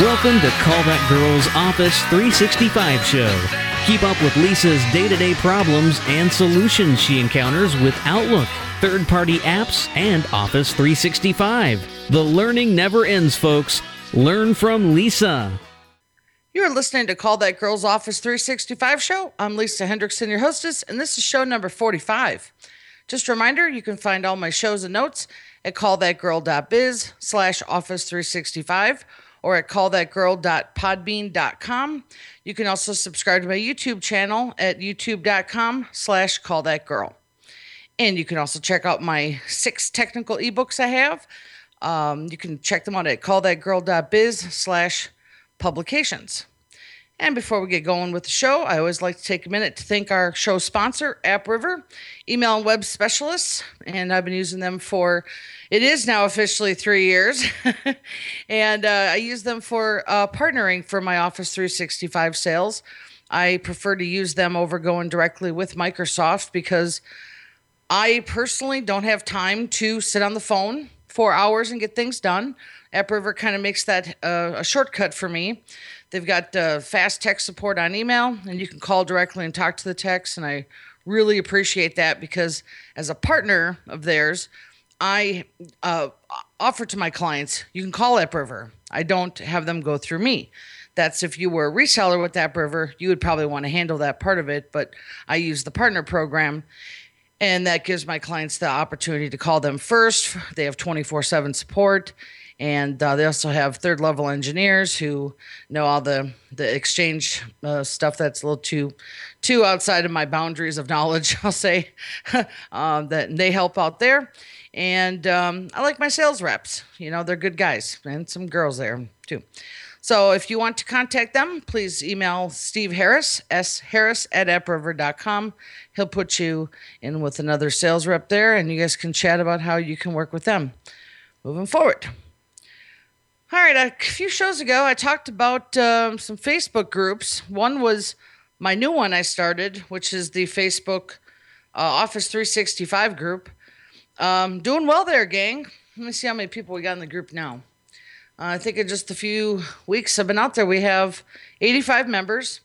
Welcome to Call That Girl's Office 365 show. Keep up with Lisa's day to day problems and solutions she encounters with Outlook, third party apps, and Office 365. The learning never ends, folks. Learn from Lisa. You're listening to Call That Girl's Office 365 show. I'm Lisa Hendrickson, your hostess, and this is show number 45. Just a reminder, you can find all my shows and notes at callthatgirl.biz slash office 365 or at callthatgirl.podbean.com. You can also subscribe to my YouTube channel at youtube.com slash callthatgirl. And you can also check out my six technical ebooks I have. Um, you can check them out at callthatgirl.biz slash publications. And before we get going with the show, I always like to take a minute to thank our show sponsor, AppRiver, email and web specialists. And I've been using them for, it is now officially three years. and uh, I use them for uh, partnering for my Office 365 sales. I prefer to use them over going directly with Microsoft because I personally don't have time to sit on the phone for hours and get things done. AppRiver kind of makes that uh, a shortcut for me. They've got uh, fast tech support on email, and you can call directly and talk to the techs. And I really appreciate that because as a partner of theirs, I uh, offer to my clients you can call AppRiver. I don't have them go through me. That's if you were a reseller with AppRiver, you would probably want to handle that part of it. But I use the partner program, and that gives my clients the opportunity to call them first. They have 24 7 support and uh, they also have third level engineers who know all the the exchange uh, stuff that's a little too too outside of my boundaries of knowledge i'll say um, that they help out there and um, i like my sales reps you know they're good guys and some girls there too so if you want to contact them, please email Steve Harris, S Harris at appriver.com. He'll put you in with another sales rep there and you guys can chat about how you can work with them moving forward. All right, a few shows ago, I talked about um, some Facebook groups. One was my new one I started, which is the Facebook uh, Office 365 group. Um, doing well there, gang. Let me see how many people we got in the group now. Uh, I think in just a few weeks I've been out there, we have 85 members,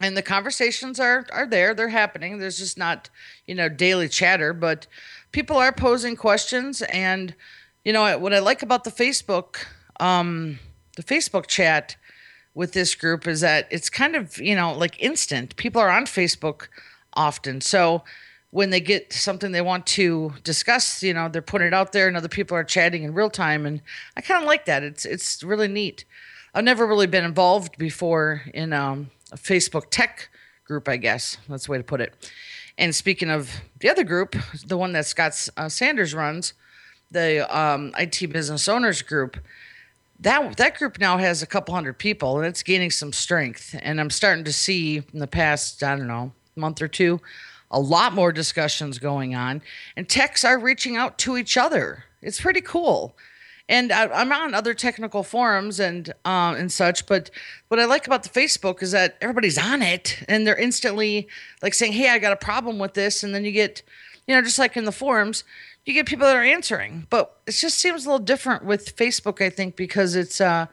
and the conversations are are there. They're happening. There's just not you know daily chatter, but people are posing questions. And you know what I like about the Facebook um, the Facebook chat with this group is that it's kind of you know like instant. People are on Facebook often, so when they get something they want to discuss, you know, they're putting it out there, and other people are chatting in real time, and I kind of like that. It's it's really neat. I've never really been involved before in um, a Facebook tech group. I guess that's the way to put it. And speaking of the other group, the one that Scott uh, Sanders runs, the um, IT business owners group, that that group now has a couple hundred people and it's gaining some strength and i'm starting to see in the past i don't know month or two a lot more discussions going on and techs are reaching out to each other it's pretty cool and I, am on other technical forums and uh, and such but what i like about the facebook is that everybody's on it and they're instantly like saying hey i got a problem with this and then you get you know just like in the forums you get people that are answering. But it just seems a little different with Facebook, I think, because it's uh,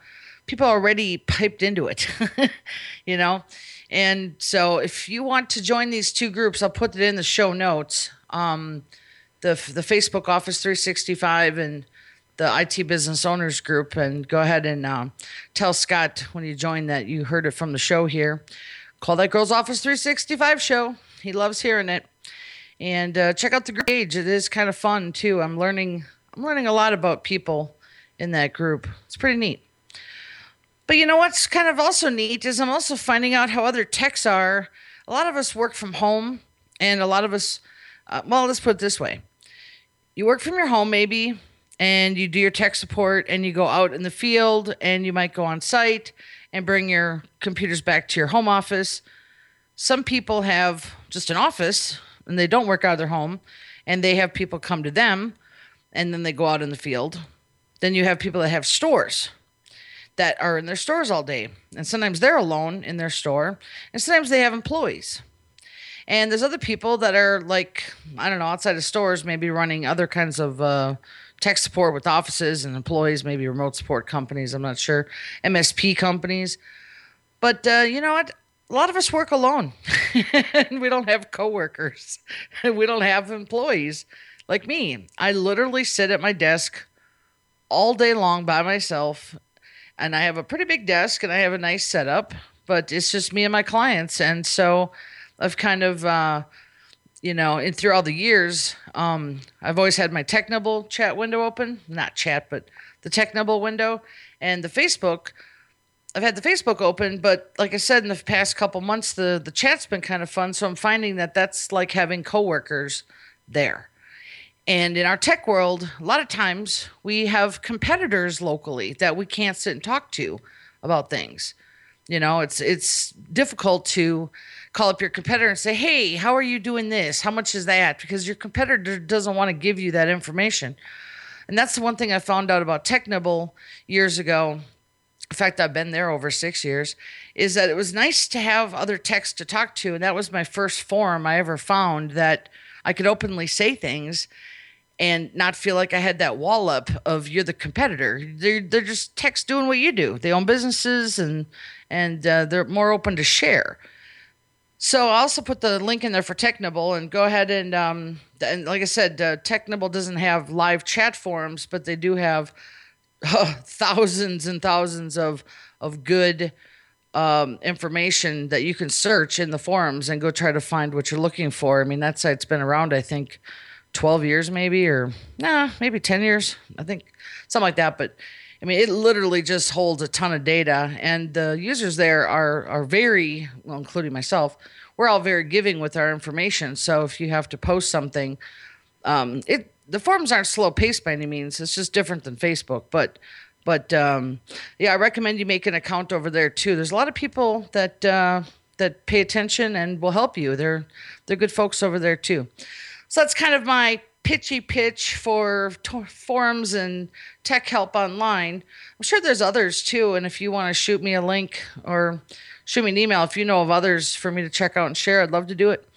people already piped into it, you know? And so if you want to join these two groups, I'll put it in the show notes. Um, the, the Facebook Office 365 and the IT Business Owners Group, and go ahead and uh, tell Scott when you join that you heard it from the show here. Call that Girls Office 365 show. He loves hearing it and uh, check out the page. It is kind of fun too. I'm learning. I'm learning a lot about people in that group. It's pretty neat. But you know what's kind of also neat is I'm also finding out how other techs are. A lot of us work from home, and a lot of us. Uh, well, let's put it this way: you work from your home, maybe, and you do your tech support, and you go out in the field, and you might go on site and bring your computers back to your home office. Some people have just an office and they don't work out of their home and they have people come to them and then they go out in the field. Then you have people that have stores that are in their stores all day. And sometimes they're alone in their store, and sometimes they have employees. And there's other people that are like, I don't know, outside of stores, maybe running other kinds of uh, tech support with offices and employees, maybe remote support companies. I'm not sure, MSP companies. But uh, you know what? A lot of us work alone. we don't have coworkers. we don't have employees like me. I literally sit at my desk all day long by myself, and I have a pretty big desk and I have a nice setup. But it's just me and my clients, and so I've kind of. Uh, you know, and through all the years, um, I've always had my Technibble chat window open, not chat, but the Technibble window and the Facebook. I've had the Facebook open, but like I said, in the past couple months, the the chat's been kind of fun. So I'm finding that that's like having coworkers there. And in our tech world, a lot of times we have competitors locally that we can't sit and talk to about things. You know, it's it's difficult to call up your competitor and say, "Hey, how are you doing this? How much is that?" Because your competitor doesn't want to give you that information. And that's the one thing I found out about Technibble years ago. In fact, I've been there over six years. Is that it was nice to have other techs to talk to, and that was my first forum I ever found that I could openly say things and not feel like I had that wall up of you're the competitor. They're they're just techs doing what you do. They own businesses and and uh, they're more open to share. So I also put the link in there for Technibble and go ahead and um, and like I said, uh, Technibble doesn't have live chat forums, but they do have uh, thousands and thousands of of good um, information that you can search in the forums and go try to find what you're looking for. I mean, that site's been around, I think, 12 years maybe, or nah, maybe 10 years. I think something like that. But I mean, it literally just holds a ton of data, and the users there are are very well, including myself. We're all very giving with our information. So if you have to post something, um, it the forums aren't slow paced by any means. It's just different than Facebook, but. But um, yeah, I recommend you make an account over there too. There's a lot of people that uh, that pay attention and will help you. They're they're good folks over there too. So that's kind of my pitchy pitch for to- forums and tech help online. I'm sure there's others too. And if you want to shoot me a link or shoot me an email, if you know of others for me to check out and share, I'd love to do it.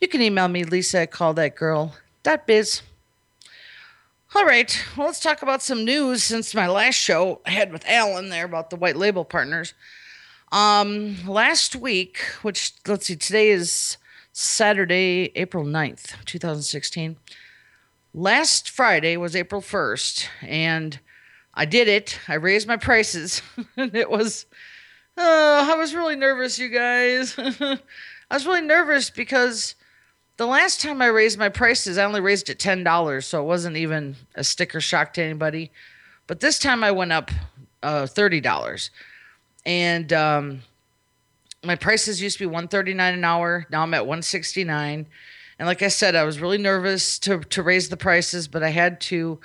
You can email me, lisa at callthatgirl.biz. All right, well, let's talk about some news since my last show I had with Alan there about the white label partners. Um, last week, which let's see, today is Saturday, April 9th, 2016 last Friday was April 1st, and I did it. I raised my prices. and it was, oh, I was really nervous, you guys. I was really nervous because the last time I raised my prices, I only raised it $10, so it wasn't even a sticker shock to anybody. But this time I went up uh, $30. And um, my prices used to be 139 an hour. Now I'm at 169 and like I said, I was really nervous to to raise the prices, but I had to,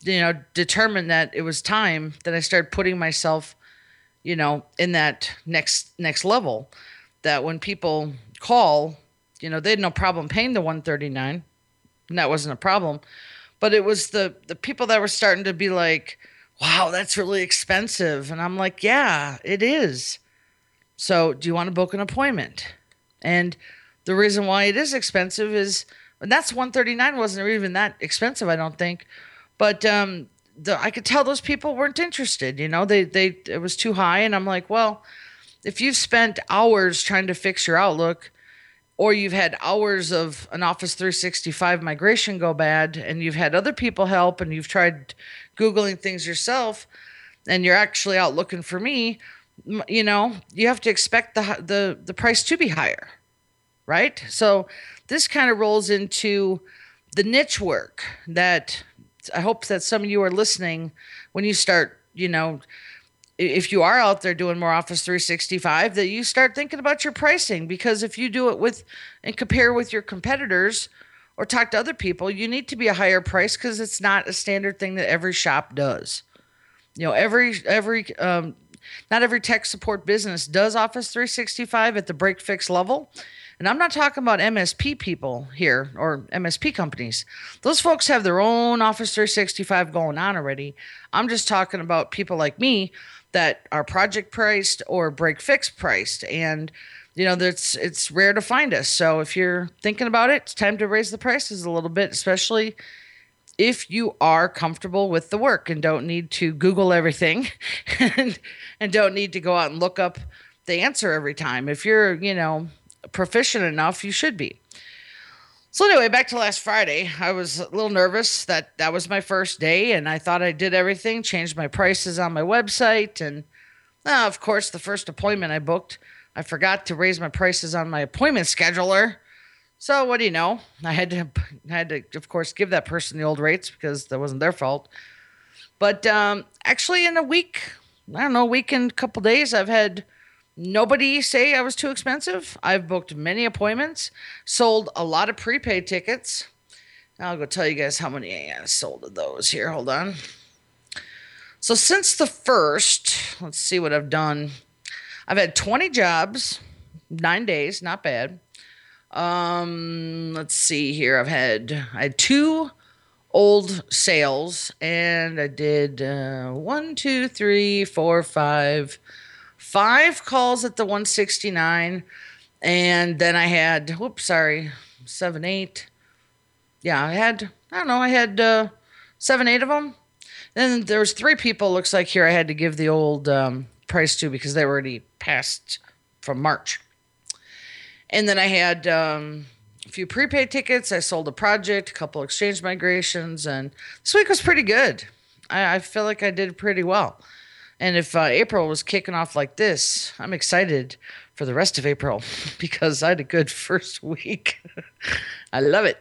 you know, determine that it was time that I started putting myself, you know, in that next next level. That when people call, you know, they had no problem paying the 139, and that wasn't a problem. But it was the the people that were starting to be like, "Wow, that's really expensive," and I'm like, "Yeah, it is." So, do you want to book an appointment? And the reason why it is expensive is and that's 139 wasn't even that expensive i don't think but um the, i could tell those people weren't interested you know they they it was too high and i'm like well if you've spent hours trying to fix your outlook or you've had hours of an office 365 migration go bad and you've had other people help and you've tried googling things yourself and you're actually out looking for me you know you have to expect the the the price to be higher right? So this kind of rolls into the niche work that I hope that some of you are listening when you start, you know, if you are out there doing more Office 365, that you start thinking about your pricing because if you do it with and compare with your competitors or talk to other people, you need to be a higher price because it's not a standard thing that every shop does. You know, every every um, not every tech support business does Office 365 at the break fix level. And I'm not talking about MSP people here or MSP companies. Those folks have their own Office 365 going on already. I'm just talking about people like me that are project priced or break fix priced. And you know, that's it's rare to find us. So if you're thinking about it, it's time to raise the prices a little bit, especially if you are comfortable with the work and don't need to Google everything and, and don't need to go out and look up the answer every time. If you're, you know, proficient enough, you should be. So anyway, back to last Friday. I was a little nervous that that was my first day, and I thought I did everything, changed my prices on my website, and uh, of course, the first appointment I booked, I forgot to raise my prices on my appointment scheduler. So what do you know? I had to, I had to, of course, give that person the old rates because that wasn't their fault. But um, actually, in a week, I don't know, week and a couple days, I've had Nobody say I was too expensive. I've booked many appointments, sold a lot of prepaid tickets. I'll go tell you guys how many I sold of those here. Hold on. So since the first, let's see what I've done. I've had 20 jobs, nine days, not bad. Um, let's see here. I've had I had two old sales, and I did uh, one, two, three, four, five five calls at the 169 and then i had whoops sorry seven eight. Yeah i had i don't know i had uh, seven eight of them then there was three people looks like here i had to give the old um, price to because they were already passed from march and then i had um, a few prepaid tickets i sold a project a couple exchange migrations and this week was pretty good I, I feel like i did pretty well and if uh, April was kicking off like this, I'm excited for the rest of April because I had a good first week. I love it.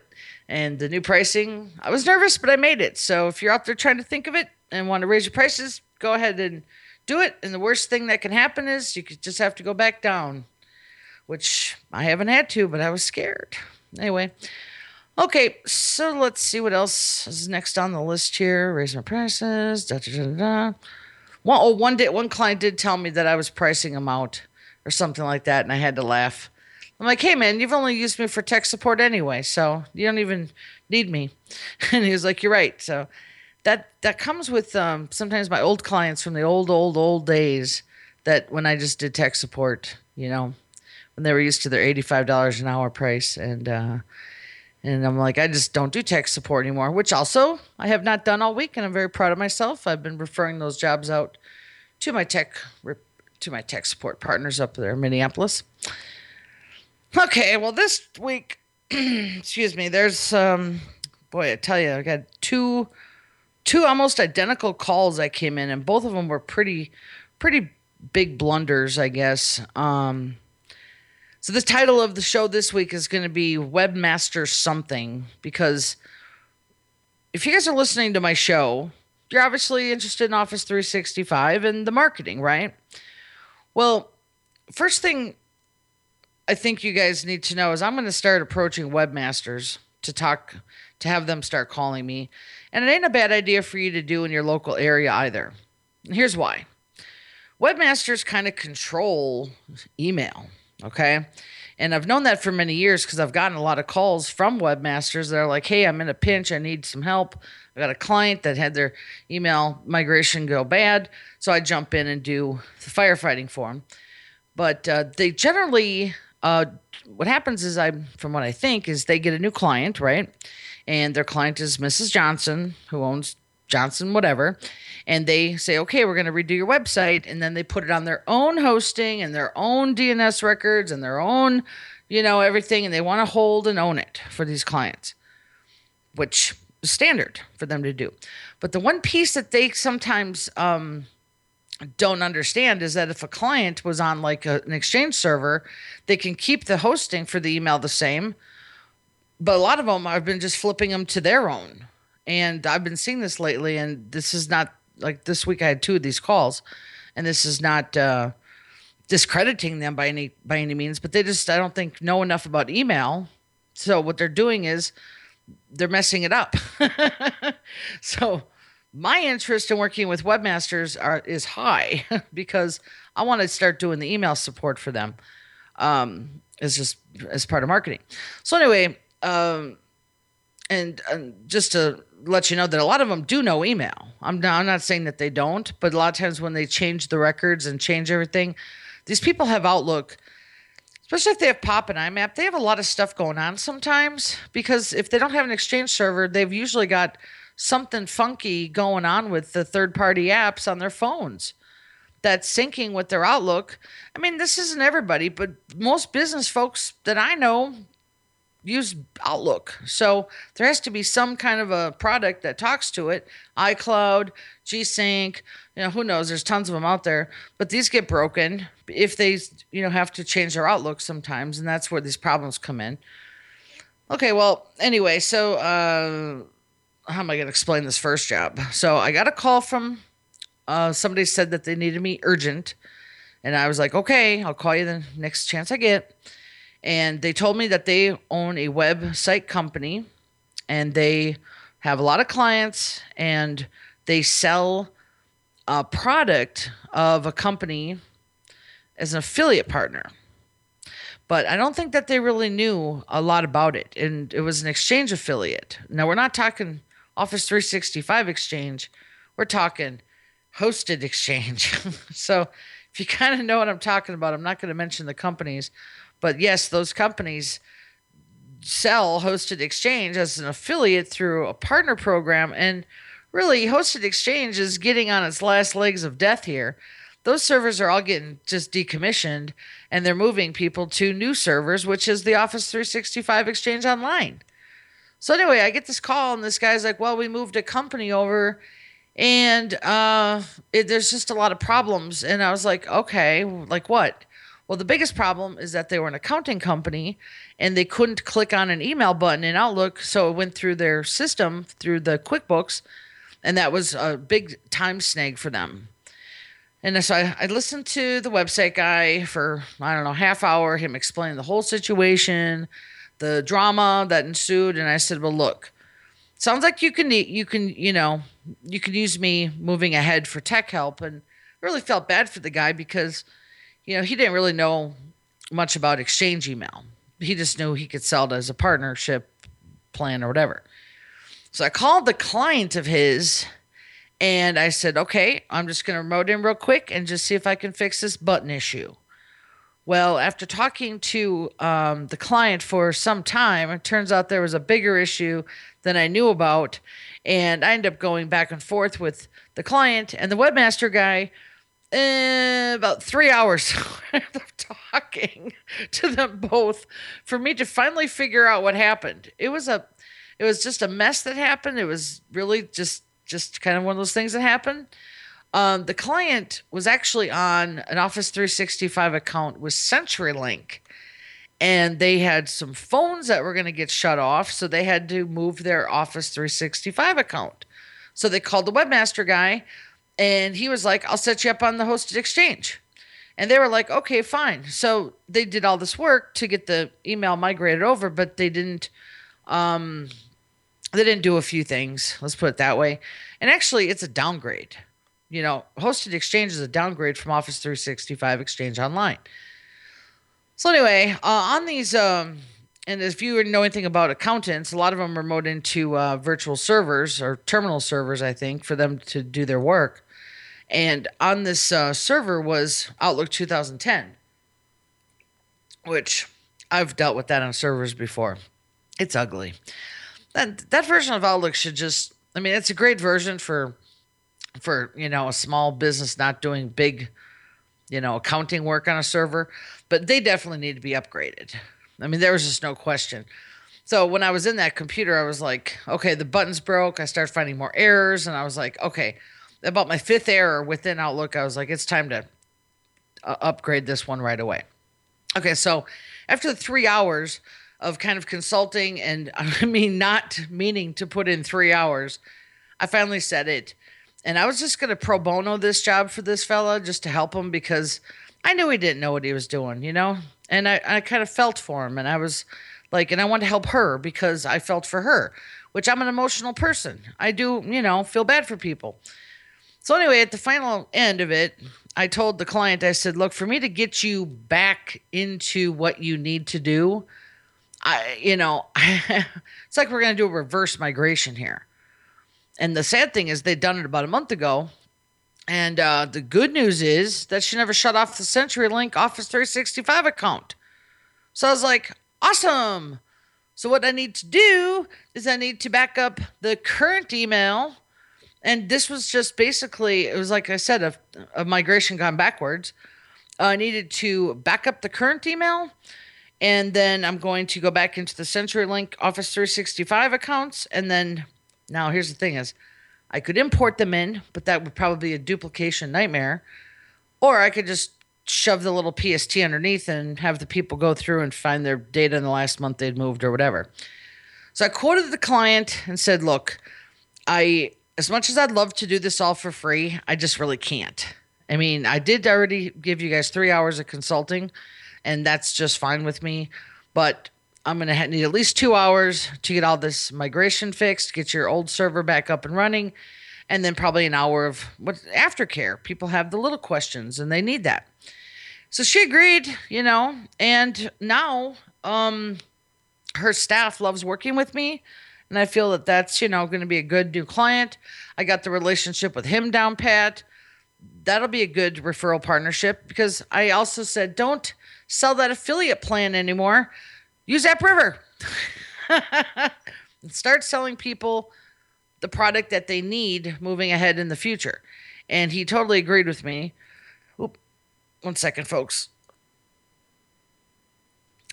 And the new pricing, I was nervous, but I made it. So if you're out there trying to think of it and want to raise your prices, go ahead and do it. And the worst thing that can happen is you could just have to go back down, which I haven't had to, but I was scared. Anyway, okay, so let's see what else is next on the list here. Raise my prices. Da, da, da, da. One, oh, one day, one client did tell me that I was pricing him out or something like that, and I had to laugh. I'm like, hey man, you've only used me for tech support anyway, so you don't even need me. And he was like, you're right. So that that comes with um, sometimes my old clients from the old, old, old days. That when I just did tech support, you know, when they were used to their eighty-five dollars an hour price, and uh, and I'm like, I just don't do tech support anymore, which also I have not done all week, and I'm very proud of myself. I've been referring those jobs out to my tech to my tech support partners up there in Minneapolis. Okay, well this week, excuse me, there's um boy, I tell you, I got two two almost identical calls that came in, and both of them were pretty pretty big blunders, I guess. Um so the title of the show this week is going to be Webmaster Something because if you guys are listening to my show, you're obviously interested in Office 365 and the marketing, right? Well, first thing I think you guys need to know is I'm going to start approaching webmasters to talk to have them start calling me. And it ain't a bad idea for you to do in your local area either. And here's why. Webmasters kind of control email. Okay. And I've known that for many years because I've gotten a lot of calls from webmasters that are like, hey, I'm in a pinch. I need some help. I got a client that had their email migration go bad. So I jump in and do the firefighting for them. But uh, they generally, uh, what happens is I, from what I think, is they get a new client, right? And their client is Mrs. Johnson, who owns Johnson, whatever. And they say, okay, we're going to redo your website. And then they put it on their own hosting and their own DNS records and their own, you know, everything. And they want to hold and own it for these clients, which is standard for them to do. But the one piece that they sometimes um, don't understand is that if a client was on like a, an exchange server, they can keep the hosting for the email the same. But a lot of them, I've been just flipping them to their own and I've been seeing this lately, and this is not like this week I had two of these calls, and this is not uh, discrediting them by any by any means, but they just I don't think know enough about email. So what they're doing is they're messing it up. so my interest in working with webmasters are, is high because I want to start doing the email support for them. Um, is just as part of marketing. So anyway, um, and, and just to let you know that a lot of them do know email. I'm not, I'm not saying that they don't, but a lot of times when they change the records and change everything, these people have Outlook, especially if they have Pop and IMAP, they have a lot of stuff going on sometimes because if they don't have an Exchange server, they've usually got something funky going on with the third party apps on their phones that's syncing with their Outlook. I mean, this isn't everybody, but most business folks that I know use Outlook. So there has to be some kind of a product that talks to it. iCloud, G Sync, you know, who knows? There's tons of them out there, but these get broken if they, you know, have to change their Outlook sometimes, and that's where these problems come in. Okay, well, anyway, so uh, how am I going to explain this first job? So I got a call from uh, somebody said that they needed me urgent, and I was like, okay, I'll call you the next chance I get and they told me that they own a website company and they have a lot of clients and they sell a product of a company as an affiliate partner. But I don't think that they really knew a lot about it. And it was an exchange affiliate. Now, we're not talking Office 365 exchange, we're talking hosted exchange. so, if you kind of know what I'm talking about, I'm not going to mention the companies, but yes, those companies sell Hosted Exchange as an affiliate through a partner program. And really, Hosted Exchange is getting on its last legs of death here. Those servers are all getting just decommissioned and they're moving people to new servers, which is the Office 365 Exchange Online. So, anyway, I get this call, and this guy's like, Well, we moved a company over and uh, it, there's just a lot of problems. And I was like, Okay, like what? Well, the biggest problem is that they were an accounting company and they couldn't click on an email button in Outlook. So it went through their system, through the QuickBooks, and that was a big time snag for them. And so I, I listened to the website guy for, I don't know, half hour, him explaining the whole situation, the drama that ensued. And I said, well, look, sounds like you can, you can, you know, you can use me moving ahead for tech help. And I really felt bad for the guy because – you know, he didn't really know much about exchange email. He just knew he could sell it as a partnership plan or whatever. So I called the client of his and I said, okay, I'm just going to remote in real quick and just see if I can fix this button issue. Well, after talking to um, the client for some time, it turns out there was a bigger issue than I knew about. And I ended up going back and forth with the client and the webmaster guy uh, about three hours of talking to them both for me to finally figure out what happened. It was a, it was just a mess that happened. It was really just just kind of one of those things that happened. Um, the client was actually on an Office 365 account with CenturyLink, and they had some phones that were going to get shut off, so they had to move their Office 365 account. So they called the webmaster guy and he was like, I'll set you up on the hosted exchange. And they were like, okay, fine. So they did all this work to get the email migrated over, but they didn't um they didn't do a few things. Let's put it that way. And actually it's a downgrade. You know, hosted exchange is a downgrade from Office 365 Exchange Online. So anyway, uh, on these um and if you know anything about accountants, a lot of them are remote into uh, virtual servers or terminal servers, I think, for them to do their work. And on this uh, server was Outlook 2010, which I've dealt with that on servers before. It's ugly. That that version of Outlook should just. I mean, it's a great version for for you know a small business not doing big, you know, accounting work on a server, but they definitely need to be upgraded I mean, there was just no question. So when I was in that computer, I was like, okay, the buttons broke. I started finding more errors, and I was like, okay, about my fifth error within Outlook, I was like, it's time to uh, upgrade this one right away. Okay, so after the three hours of kind of consulting, and I mean, not meaning to put in three hours, I finally said it. And I was just going to pro bono this job for this fella just to help him because I knew he didn't know what he was doing, you know? and I, I kind of felt for him and i was like and i wanted to help her because i felt for her which i'm an emotional person. I do you know feel bad for people. So anyway at the final end of it i told the client i said look for me to get you back into what you need to do i you know it's like we're going to do a reverse migration here. And the sad thing is they'd done it about a month ago and uh, the good news is that she never shut off the CenturyLink Office 365 account. So I was like, awesome. So, what I need to do is I need to back up the current email. And this was just basically, it was like I said, a, a migration gone backwards. I needed to back up the current email. And then I'm going to go back into the CenturyLink Office 365 accounts. And then now here's the thing is I could import them in, but that would probably be a duplication nightmare. Or I could just shove the little PST underneath and have the people go through and find their data in the last month they'd moved or whatever. So I quoted the client and said, "Look, I as much as I'd love to do this all for free, I just really can't. I mean, I did already give you guys 3 hours of consulting and that's just fine with me, but I'm going to need at least 2 hours to get all this migration fixed, get your old server back up and running." And then probably an hour of what aftercare. People have the little questions and they need that. So she agreed, you know, and now um, her staff loves working with me. And I feel that that's, you know, going to be a good new client. I got the relationship with him down pat. That'll be a good referral partnership because I also said, don't sell that affiliate plan anymore. Use AppRiver. Start selling people the product that they need moving ahead in the future. And he totally agreed with me. Oop, One second, folks.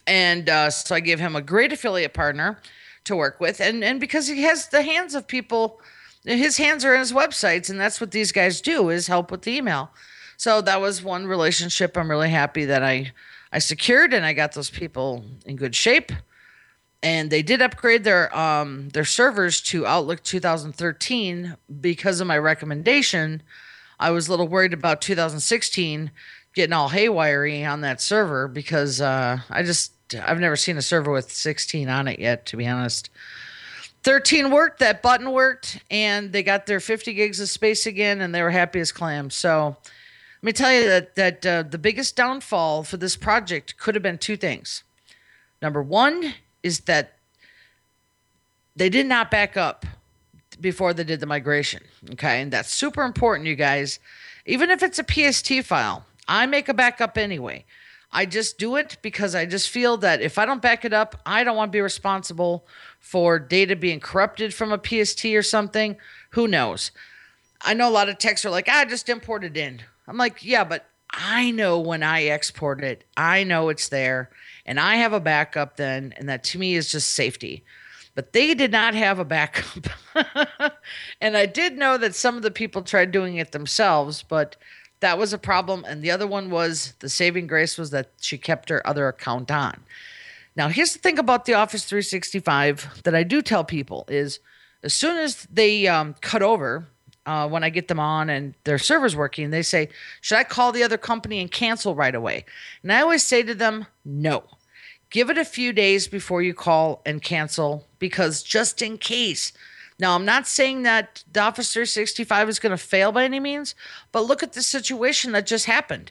And uh, so I gave him a great affiliate partner to work with. And, and because he has the hands of people, his hands are in his websites. And that's what these guys do is help with the email. So that was one relationship I'm really happy that I, I secured and I got those people in good shape. And they did upgrade their um, their servers to Outlook 2013 because of my recommendation. I was a little worried about 2016 getting all haywiry on that server because uh, I just I've never seen a server with 16 on it yet, to be honest. 13 worked, that button worked, and they got their 50 gigs of space again, and they were happy as clams. So let me tell you that that uh, the biggest downfall for this project could have been two things. Number one is that they did not back up before they did the migration. Okay, and that's super important, you guys. Even if it's a PST file, I make a backup anyway. I just do it because I just feel that if I don't back it up, I don't want to be responsible for data being corrupted from a PST or something. Who knows? I know a lot of techs are like, ah, just import it in. I'm like, yeah, but I know when I export it, I know it's there and I have a backup then. And that to me is just safety. But they did not have a backup. and I did know that some of the people tried doing it themselves, but that was a problem. And the other one was the saving grace was that she kept her other account on. Now, here's the thing about the Office 365 that I do tell people is as soon as they um, cut over, uh, when I get them on and their server's working, they say, Should I call the other company and cancel right away? And I always say to them, No. Give it a few days before you call and cancel because just in case now, I'm not saying that the Office 365 is going to fail by any means, but look at the situation that just happened.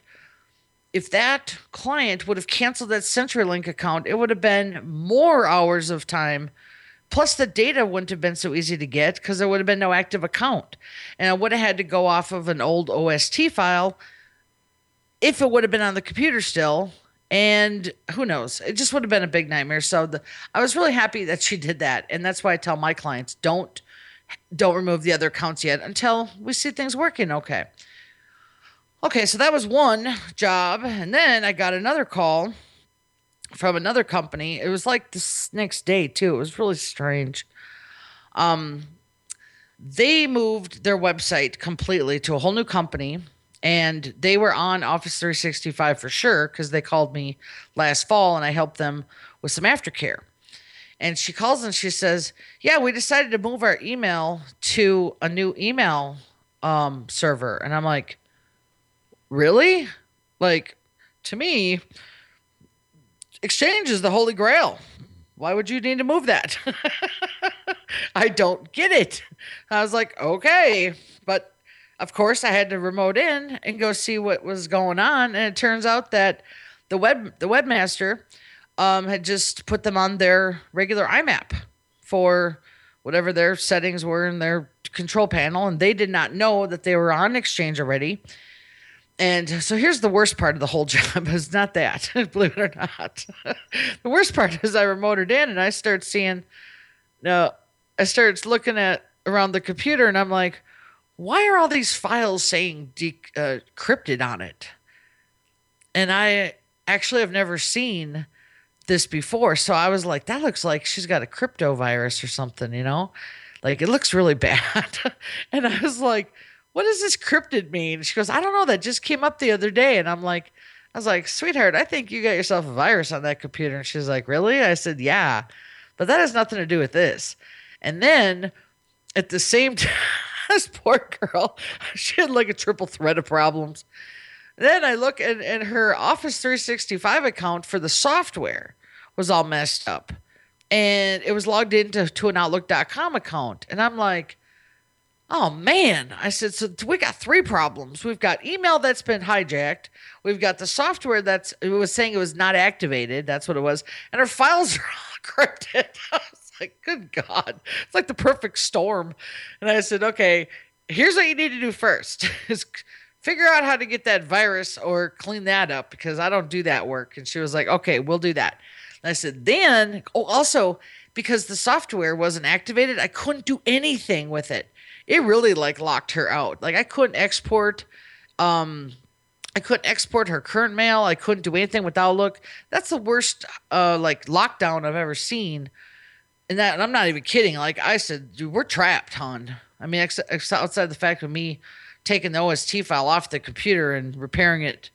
If that client would have canceled that CenturyLink account, it would have been more hours of time. Plus, the data wouldn't have been so easy to get because there would have been no active account. And I would have had to go off of an old OST file if it would have been on the computer still. And who knows? It just would have been a big nightmare. So the, i was really happy that she did that. And that's why i tell my clients don't don't remove the other accounts yet until we see things working okay. Okay so that was one job. And then i got another call from another company it was like this next day too it was really strange um they moved their website completely to a whole new company and they were on Office 365 for sure because they called me last fall and I helped them with some aftercare. And she calls and she says, "Yeah, we decided to move our email to a new email um, server." And I'm like, "Really? Like, to me, Exchange is the holy grail. Why would you need to move that?" I don't get it. I was like, "Okay, but of course, I had to remote in and go see what was going on, and it turns out that the web the webmaster um, had just put them on their regular IMAP for whatever their settings were in their control panel, and they did not know that they were on Exchange already. And so here's the worst part of the whole job is not that, believe it or not. the worst part is I remoted in and I start seeing, no, I started looking at around the computer and I'm like, why are all these files saying decrypted uh, on it? And I actually have never seen this before. So I was like, that looks like she's got a crypto virus or something, you know? Like it looks really bad. and I was like, what does this cryptid mean? She goes, I don't know. That just came up the other day. And I'm like, I was like, sweetheart, I think you got yourself a virus on that computer. And she's like, really? I said, yeah. But that has nothing to do with this. And then at the same time, this poor girl, she had like a triple threat of problems. Then I look and, and her Office 365 account for the software was all messed up. And it was logged into to an Outlook.com account. And I'm like, oh man. I said, so we got three problems. We've got email that's been hijacked. We've got the software that's it was saying it was not activated. That's what it was. And our files are all encrypted I was like, good God. It's like the perfect storm. And I said, okay, here's what you need to do first is figure out how to get that virus or clean that up because I don't do that work. And she was like, okay, we'll do that. And I said, then, oh, also, because the software wasn't activated, I couldn't do anything with it. It really like locked her out. Like I couldn't export um I couldn't export her current mail. I couldn't do anything with Outlook. That's the worst uh like lockdown I've ever seen and that and I'm not even kidding. Like I said, dude, we're trapped, hon. I mean, ex- ex- outside the fact of me taking the OST file off the computer and repairing it,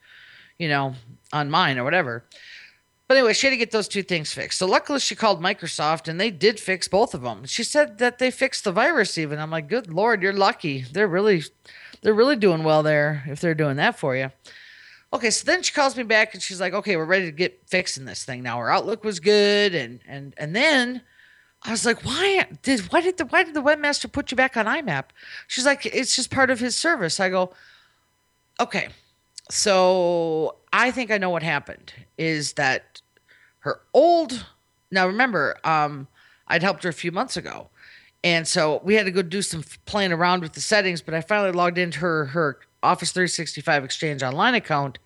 you know, on mine or whatever. But anyway, she had to get those two things fixed. So luckily, she called Microsoft and they did fix both of them. She said that they fixed the virus. Even I'm like, good lord, you're lucky. They're really, they're really doing well there if they're doing that for you. Okay, so then she calls me back and she's like, okay, we're ready to get fixing this thing now. Our Outlook was good, and and and then I was like, why did why did the why did the webmaster put you back on IMAP? She's like, it's just part of his service. I go, okay. So I think I know what happened is that her old now remember, um, I'd helped her a few months ago. And so we had to go do some playing around with the settings, but I finally logged into her her Office 365 Exchange Online account.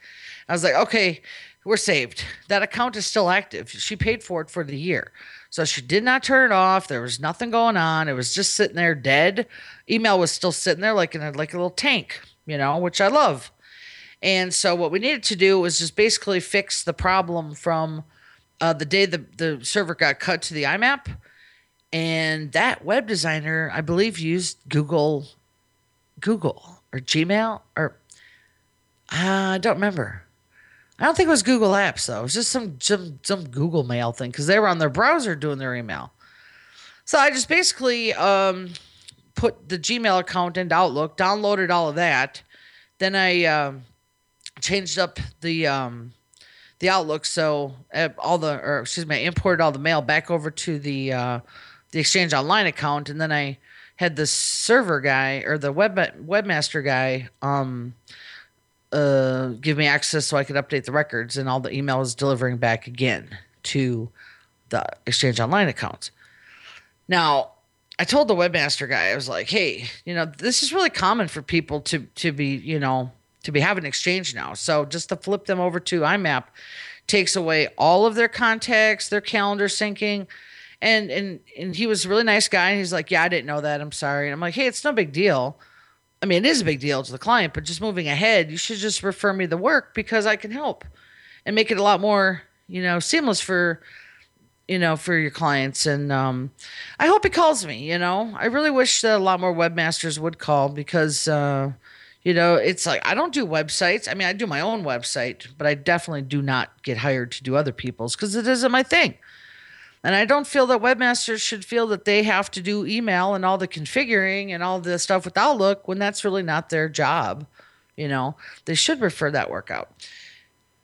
I was like, okay, we're saved. That account is still active. She paid for it for the year. So she did not turn it off. There was nothing going on. It was just sitting there dead. Email was still sitting there like in a, like a little tank, you know, which I love. And so what we needed to do was just basically fix the problem from uh, the day the, the server got cut to the IMAP. And that web designer, I believe, used Google, Google or Gmail or uh, I don't remember. I don't think it was Google Apps though. It was just some some some Google Mail thing because they were on their browser doing their email. So I just basically um, put the Gmail account into Outlook, downloaded all of that, then I um, changed up the um, the Outlook. So uh, all the or excuse me, I imported all the mail back over to the uh, the Exchange Online account, and then I had the server guy or the web webmaster guy um, uh, give me access so I could update the records, and all the email was delivering back again to the Exchange Online accounts. Now, I told the webmaster guy, I was like, "Hey, you know, this is really common for people to to be, you know, to be having Exchange now. So just to flip them over to IMAP takes away all of their contacts, their calendar syncing." And and and he was a really nice guy. And he's like, "Yeah, I didn't know that. I'm sorry." And I'm like, "Hey, it's no big deal." I mean, it is a big deal to the client, but just moving ahead, you should just refer me the work because I can help and make it a lot more, you know, seamless for, you know, for your clients. And um, I hope he calls me. You know, I really wish that a lot more webmasters would call because, uh, you know, it's like I don't do websites. I mean, I do my own website, but I definitely do not get hired to do other people's because it isn't my thing. And I don't feel that webmasters should feel that they have to do email and all the configuring and all the stuff with Outlook when that's really not their job. You know, they should refer that work out.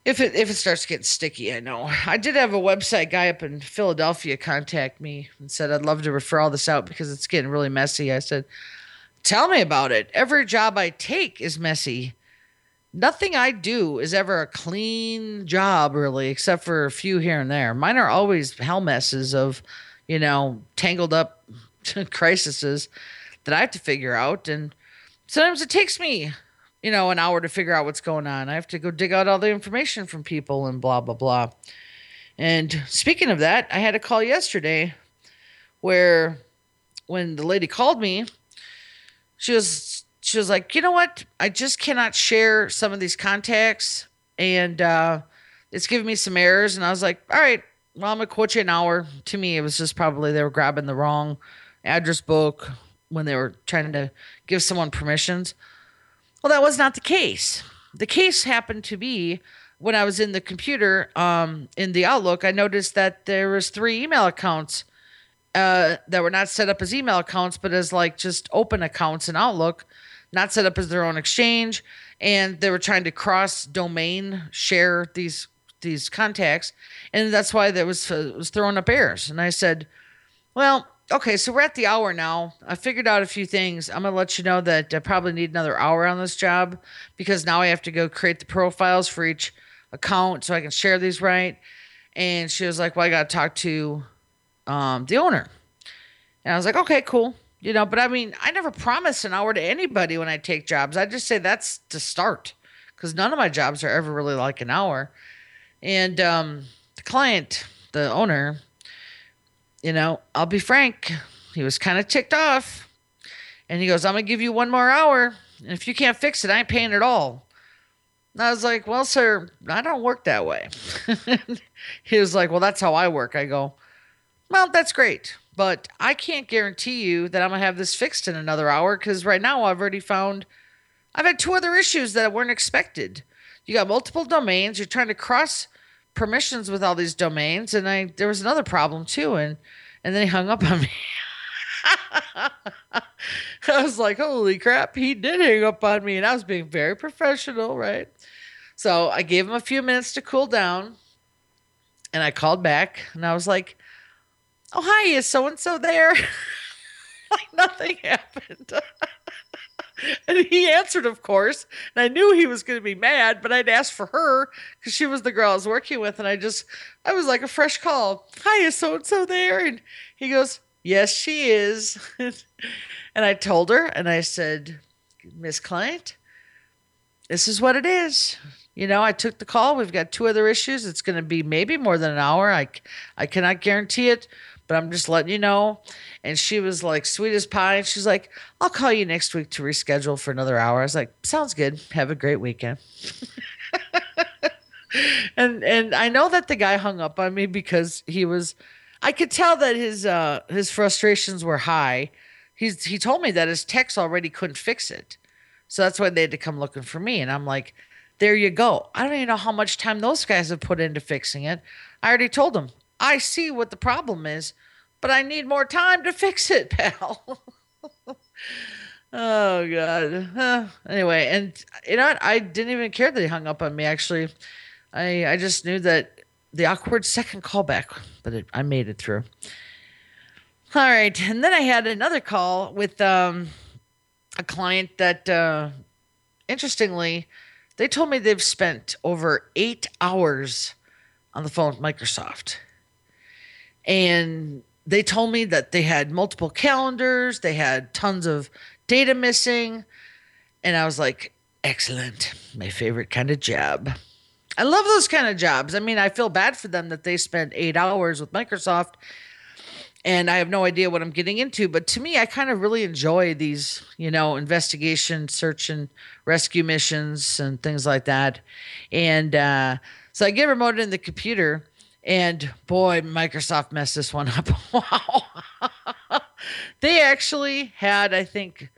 If it if it starts getting sticky, I know. I did have a website guy up in Philadelphia contact me and said I'd love to refer all this out because it's getting really messy. I said, "Tell me about it. Every job I take is messy." nothing I do is ever a clean job, really, except for a few here and there. Mine are always hell messes of, you know, tangled up crises that I have to figure out. And sometimes it takes me you know, an hour to figure out what's going on. I have to go dig out all the information from people and blah, blah, blah. And speaking of that, I had a call yesterday where when the lady called me, she was she was like, you know what? I just cannot share some of these contacts, and uh, it's giving me some errors. And I was like, all right, well, I'm gonna quote you an hour. To me, it was just probably they were grabbing the wrong address book when they were trying to give someone permissions. Well, that was not the case. The case happened to be when I was in the computer um, in the Outlook. I noticed that there was three email accounts uh, that were not set up as email accounts, but as like just open accounts in Outlook, not set up as their own exchange, and they were trying to cross domain share these these contacts, and that's why there was uh, was throwing up errors. And I said, well. Okay, so we're at the hour now. I figured out a few things. I'm gonna let you know that I probably need another hour on this job because now I have to go create the profiles for each account so I can share these right. And she was like, "Well, I got to talk to um, the owner. And I was like, okay, cool. You know, but I mean, I never promise an hour to anybody when I take jobs. I just say that's to start because none of my jobs are ever really like an hour. And um, the client, the owner, you know, I'll be frank, he was kind of ticked off. And he goes, I'm going to give you one more hour. And if you can't fix it, I ain't paying at all. And I was like, well, sir, I don't work that way. he was like, well, that's how I work. I go, well, that's great. But I can't guarantee you that I'm going to have this fixed in another hour because right now I've already found I've had two other issues that weren't expected. You got multiple domains, you're trying to cross permissions with all these domains, and I there was another problem too, and and then he hung up on me. I was like, holy crap, he did hang up on me, and I was being very professional, right? So I gave him a few minutes to cool down, and I called back, and I was like, oh hi is so and so there nothing happened. And he answered of course and i knew he was going to be mad but i'd asked for her because she was the girl i was working with and i just i was like a fresh call. Hi is so and so there? And he goes yes she is. And i told her and i said miss client this is what it is. You know, I took the call. We've got two other issues. It's going to be maybe more than an hour. I, I cannot guarantee it, but I'm just letting you know. And she was like sweet as pie. And she's like, I'll call you next week to reschedule for another hour. I was like, sounds good. Have a great weekend. and and I know that the guy hung up on me because he was I could tell that his uh his frustrations were high. He's he told me that his techs already couldn't fix it. So that's why they had to come looking for me. And I'm like, there you go. I don't even know how much time those guys have put into fixing it. I already told them I see what the problem is, but I need more time to fix it, pal. oh god. Uh, anyway, and you know what? I didn't even care that he hung up on me. Actually, I I just knew that the awkward second callback, but it, I made it through. All right, and then I had another call with um, a client that, uh, interestingly, they told me they've spent over eight hours on the phone with Microsoft and they told me that they had multiple calendars, they had tons of data missing. And I was like, excellent, my favorite kind of job. I love those kind of jobs. I mean, I feel bad for them that they spent eight hours with Microsoft and I have no idea what I'm getting into. But to me, I kind of really enjoy these, you know, investigation, search, and rescue missions and things like that. And uh, so I get remote in the computer and boy, Microsoft messed this one up. wow. they actually had, I think,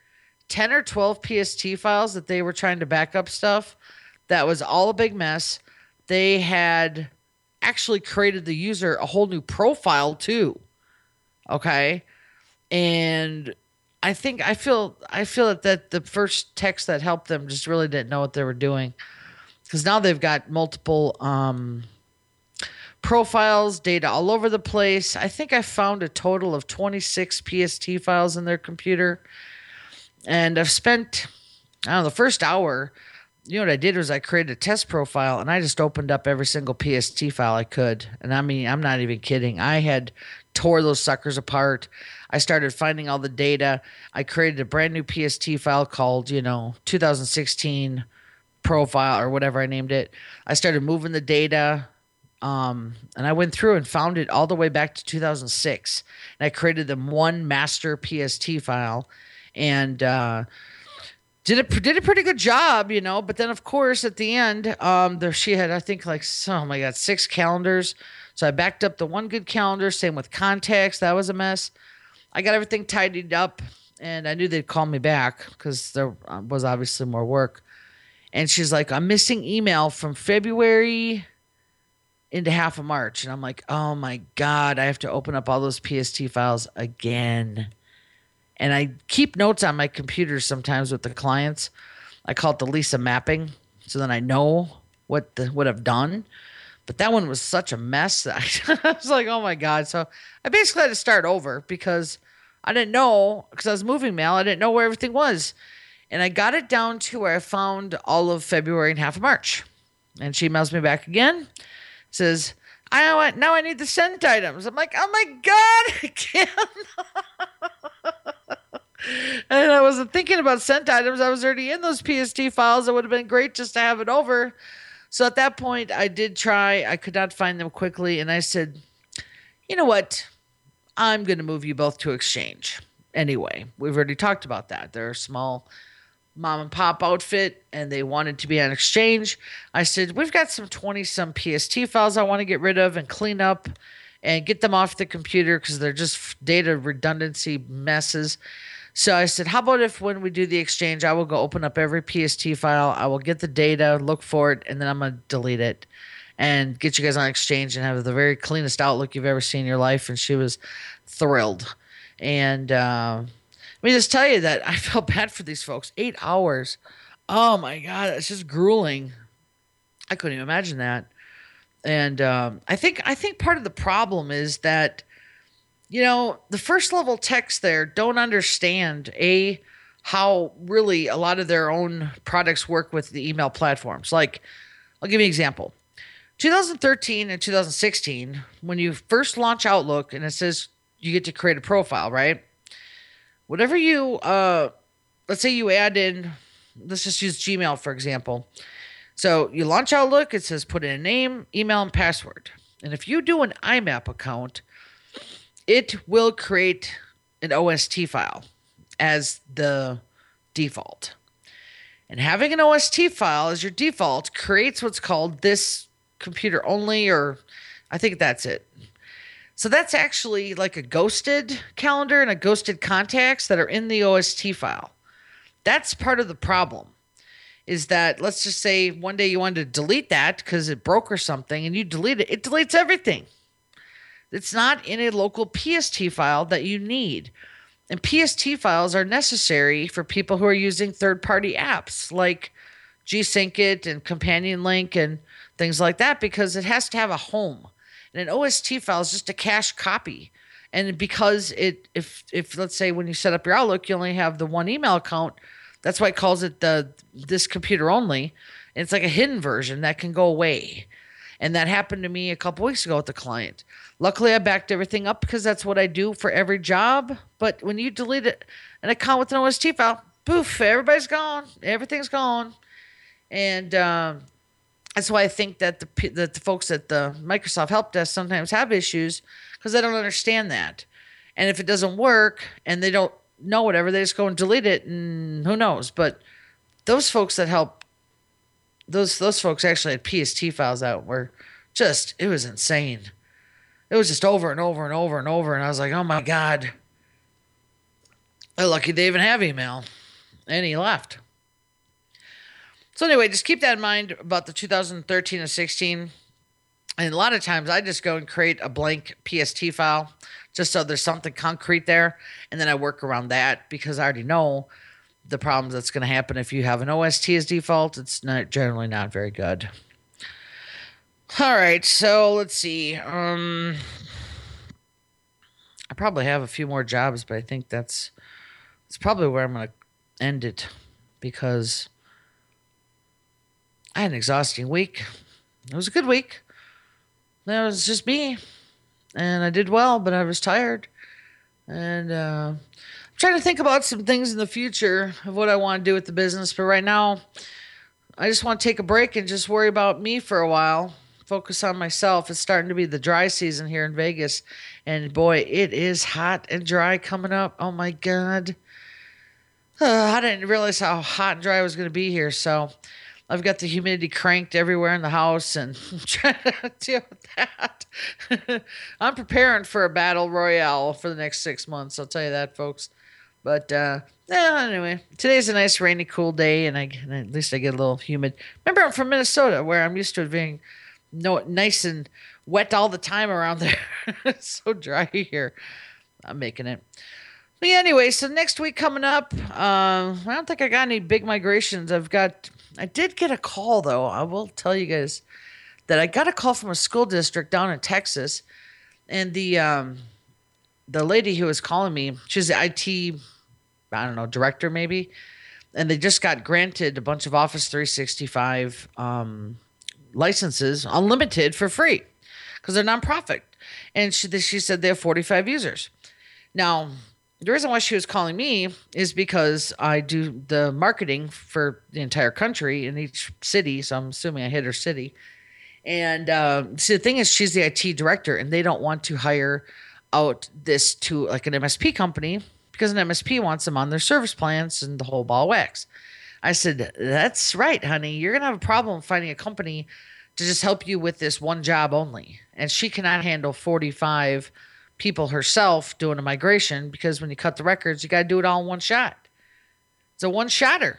10 or 12 PST files that they were trying to back up stuff. That was all a big mess. They had actually created the user a whole new profile too. Okay. And I think I feel I feel that, that the first text that helped them just really didn't know what they were doing. Because now they've got multiple um, profiles, data all over the place. I think I found a total of 26 PST files in their computer. And I've spent, I don't know, the first hour. You know what I did was I created a test profile and I just opened up every single PST file I could. And I mean, I'm not even kidding. I had tore those suckers apart. I started finding all the data. I created a brand new PST file called, you know, 2016 profile or whatever I named it. I started moving the data. Um, and I went through and found it all the way back to 2006. And I created them one master PST file and uh, did a did a pretty good job, you know. But then, of course, at the end, um, there she had I think like oh my god, six calendars. So I backed up the one good calendar. Same with contacts. That was a mess. I got everything tidied up, and I knew they'd call me back because there uh, was obviously more work. And she's like, I'm missing email from February into half of March. And I'm like, oh my God, I have to open up all those PST files again. And I keep notes on my computer sometimes with the clients. I call it the Lisa mapping. So then I know what the what I've done. But that one was such a mess that I, I was like, oh my God. So I basically had to start over because I didn't know, because I was moving mail, I didn't know where everything was. And I got it down to where I found all of February and half of March. And she emails me back again, says, I want now I need the sent items. I'm like, oh my God, again. and I wasn't thinking about sent items. I was already in those PST files. It would have been great just to have it over. So at that point, I did try. I could not find them quickly. And I said, you know what? I'm going to move you both to exchange. Anyway, we've already talked about that. They're small mom and pop outfit and they wanted to be on exchange. I said, We've got some 20 some PST files I want to get rid of and clean up and get them off the computer because they're just data redundancy messes. So I said, How about if when we do the exchange, I will go open up every PST file, I will get the data, look for it, and then I'm going to delete it and get you guys on exchange and have the very cleanest outlook you've ever seen in your life. And she was thrilled. And, uh, let me just tell you that I felt bad for these folks. Eight hours. Oh my God, it's just grueling. I couldn't even imagine that. And um, I think I think part of the problem is that, you know, the first level techs there don't understand a how really a lot of their own products work with the email platforms. Like, I'll give you an example. 2013 and 2016, when you first launch Outlook and it says you get to create a profile, right? Whatever you uh let's say you add in let's just use gmail for example. So you launch outlook it says put in a name email and password. And if you do an imap account it will create an ost file as the default. And having an ost file as your default creates what's called this computer only or i think that's it so that's actually like a ghosted calendar and a ghosted contacts that are in the OST file. That's part of the problem. Is that let's just say one day you wanted to delete that because it broke or something and you delete it, it deletes everything. It's not in a local PST file that you need. And PST files are necessary for people who are using third party apps like gSyncit and CompanionLink and things like that because it has to have a home and an OST file is just a cache copy. And because it, if if let's say when you set up your Outlook, you only have the one email account, that's why it calls it the this computer only. And it's like a hidden version that can go away. And that happened to me a couple weeks ago with the client. Luckily, I backed everything up because that's what I do for every job. But when you delete it, an account with an OST file, poof, everybody's gone. Everything's gone. And um, that's why I think that the that the folks at the Microsoft help desk sometimes have issues because they don't understand that. And if it doesn't work and they don't know whatever, they just go and delete it, and who knows? But those folks that help, those those folks actually had PST files out where just it was insane. It was just over and over and over and over, and I was like, oh my god. They're lucky they even have email, and he left. So anyway, just keep that in mind about the 2013 and 16. And a lot of times I just go and create a blank PST file just so there's something concrete there. And then I work around that because I already know the problems that's going to happen if you have an OST as default. It's not generally not very good. All right, so let's see. Um, I probably have a few more jobs, but I think that's that's probably where I'm going to end it because I had an exhausting week. It was a good week. It was just me. and I did well, but I was tired. And uh, I'm trying to think about some things in the future of what I want to do with the business. But right now, I just want to take a break and just worry about me for a while. Focus on myself. It's starting to be the dry season here in Vegas. And boy, it is hot and dry coming up. Oh my God. Uh, I didn't realize how hot and dry it was going to be here. So I've got the humidity cranked everywhere in the house and I'm trying to deal with that. I'm preparing for a battle royale for the next six months. I'll tell you that, folks. But uh, anyway, today's a nice rainy, cool day, and I at least I get a little humid. Remember, I'm from Minnesota, where I'm used to it being no nice and wet all the time around there. it's so dry here. I'm making it. But anyway, so next week coming up, uh, I don't think I got any big migrations. I've got, I did get a call though. I will tell you guys that I got a call from a school district down in Texas, and the um, the lady who was calling me, she's the IT, I don't know, director maybe, and they just got granted a bunch of Office 365 um, licenses, unlimited for free, because they're nonprofit, and she she said they have 45 users. Now the reason why she was calling me is because I do the marketing for the entire country in each city. So I'm assuming I hit her city. And uh, see, the thing is, she's the IT director, and they don't want to hire out this to like an MSP company because an MSP wants them on their service plans and the whole ball wax. I said, That's right, honey. You're going to have a problem finding a company to just help you with this one job only. And she cannot handle 45 people herself doing a migration because when you cut the records, you got to do it all in one shot. It's a one shotter.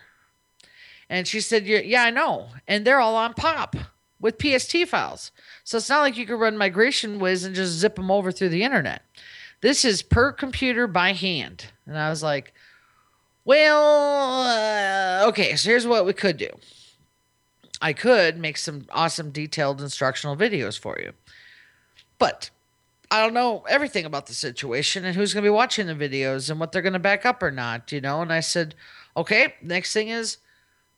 And she said, Yeah, I know. And they're all on POP with PST files. So it's not like you can run MigrationWiz and just zip them over through the internet. This is per computer by hand. And I was like, Well, uh, okay, so here's what we could do. I could make some awesome detailed instructional videos for you. But I don't know everything about the situation and who's going to be watching the videos and what they're going to back up or not, you know. And I said, okay, next thing is,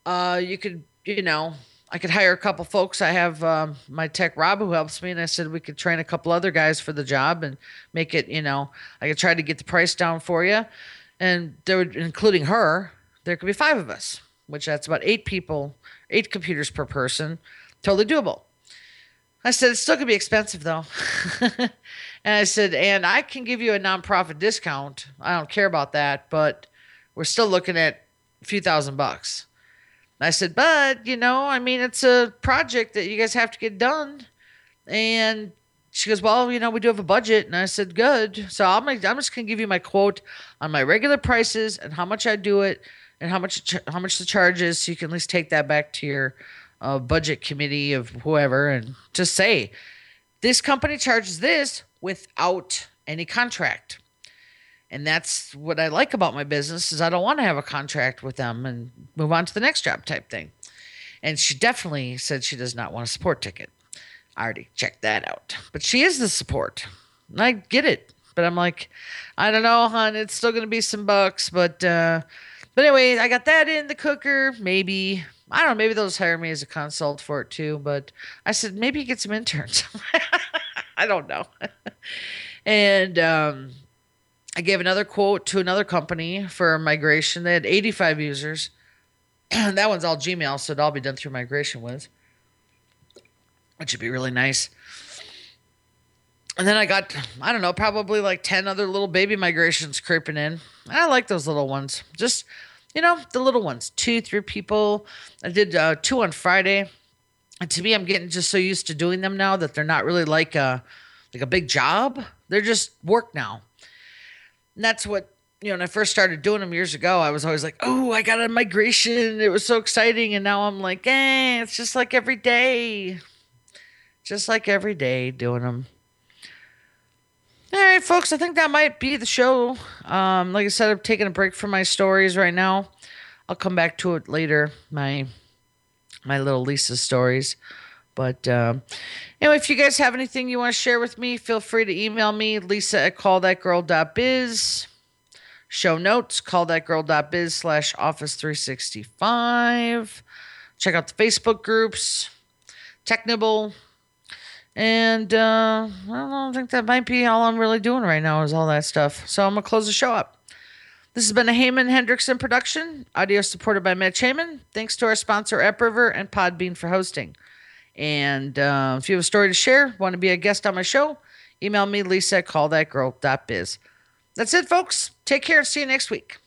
uh, you could, you know, I could hire a couple folks. I have um, my tech Rob who helps me, and I said we could train a couple other guys for the job and make it, you know, I could try to get the price down for you. And there would, including her, there could be five of us, which that's about eight people, eight computers per person, totally doable. I said, it's still going to be expensive though. and I said, and I can give you a nonprofit discount. I don't care about that, but we're still looking at a few thousand bucks. I said, but, you know, I mean, it's a project that you guys have to get done. And she goes, well, you know, we do have a budget. And I said, good. So I'm, I'm just going to give you my quote on my regular prices and how much I do it and how much, how much the charge is. So you can at least take that back to your, uh, budget committee of whoever and just say this company charges this without any contract. And that's what i like about my business is i don't want to have a contract with them and move on to the next job type thing. And she definitely said she does not want a support ticket. I already checked that out. But she is the support. And i get it. But i'm like i don't know hon it's still going to be some bucks but uh but anyway i got that in the cooker maybe I don't know, maybe they'll just hire me as a consult for it too. But I said, maybe get some interns. I don't know. and um, I gave another quote to another company for migration. They had 85 users. That one's all Gmail, so it'll all be done through MigrationWiz, which would be really nice. And then I got, I don't know, probably like 10 other little baby migrations creeping in. I like those little ones. Just you know, the little ones, two, three people. I did uh, two on Friday. And to me, I'm getting just so used to doing them now that they're not really like a like a big job. They're just work now. And that's what you know. When I first started doing them years ago, I was always like, "Oh, I got a migration! It was so exciting!" And now I'm like, "Eh, it's just like every day, just like every day doing them." All right, folks, I think that might be the show. Um, like I said, I'm taking a break from my stories right now. I'll come back to it later, my my little Lisa stories. But um, anyway, if you guys have anything you want to share with me, feel free to email me, lisa at callthatgirl.biz. Show notes, callthatgirl.biz slash office 365. Check out the Facebook groups, Technibble, And uh, I don't think that might be all I'm really doing right now is all that stuff. So I'm going to close the show up. This has been a Heyman Hendrickson production, audio supported by Mitch Heyman. Thanks to our sponsor, Upriver and Podbean for hosting. And uh, if you have a story to share, want to be a guest on my show, email me, lisa at callthatgirl.biz. That's it, folks. Take care and see you next week.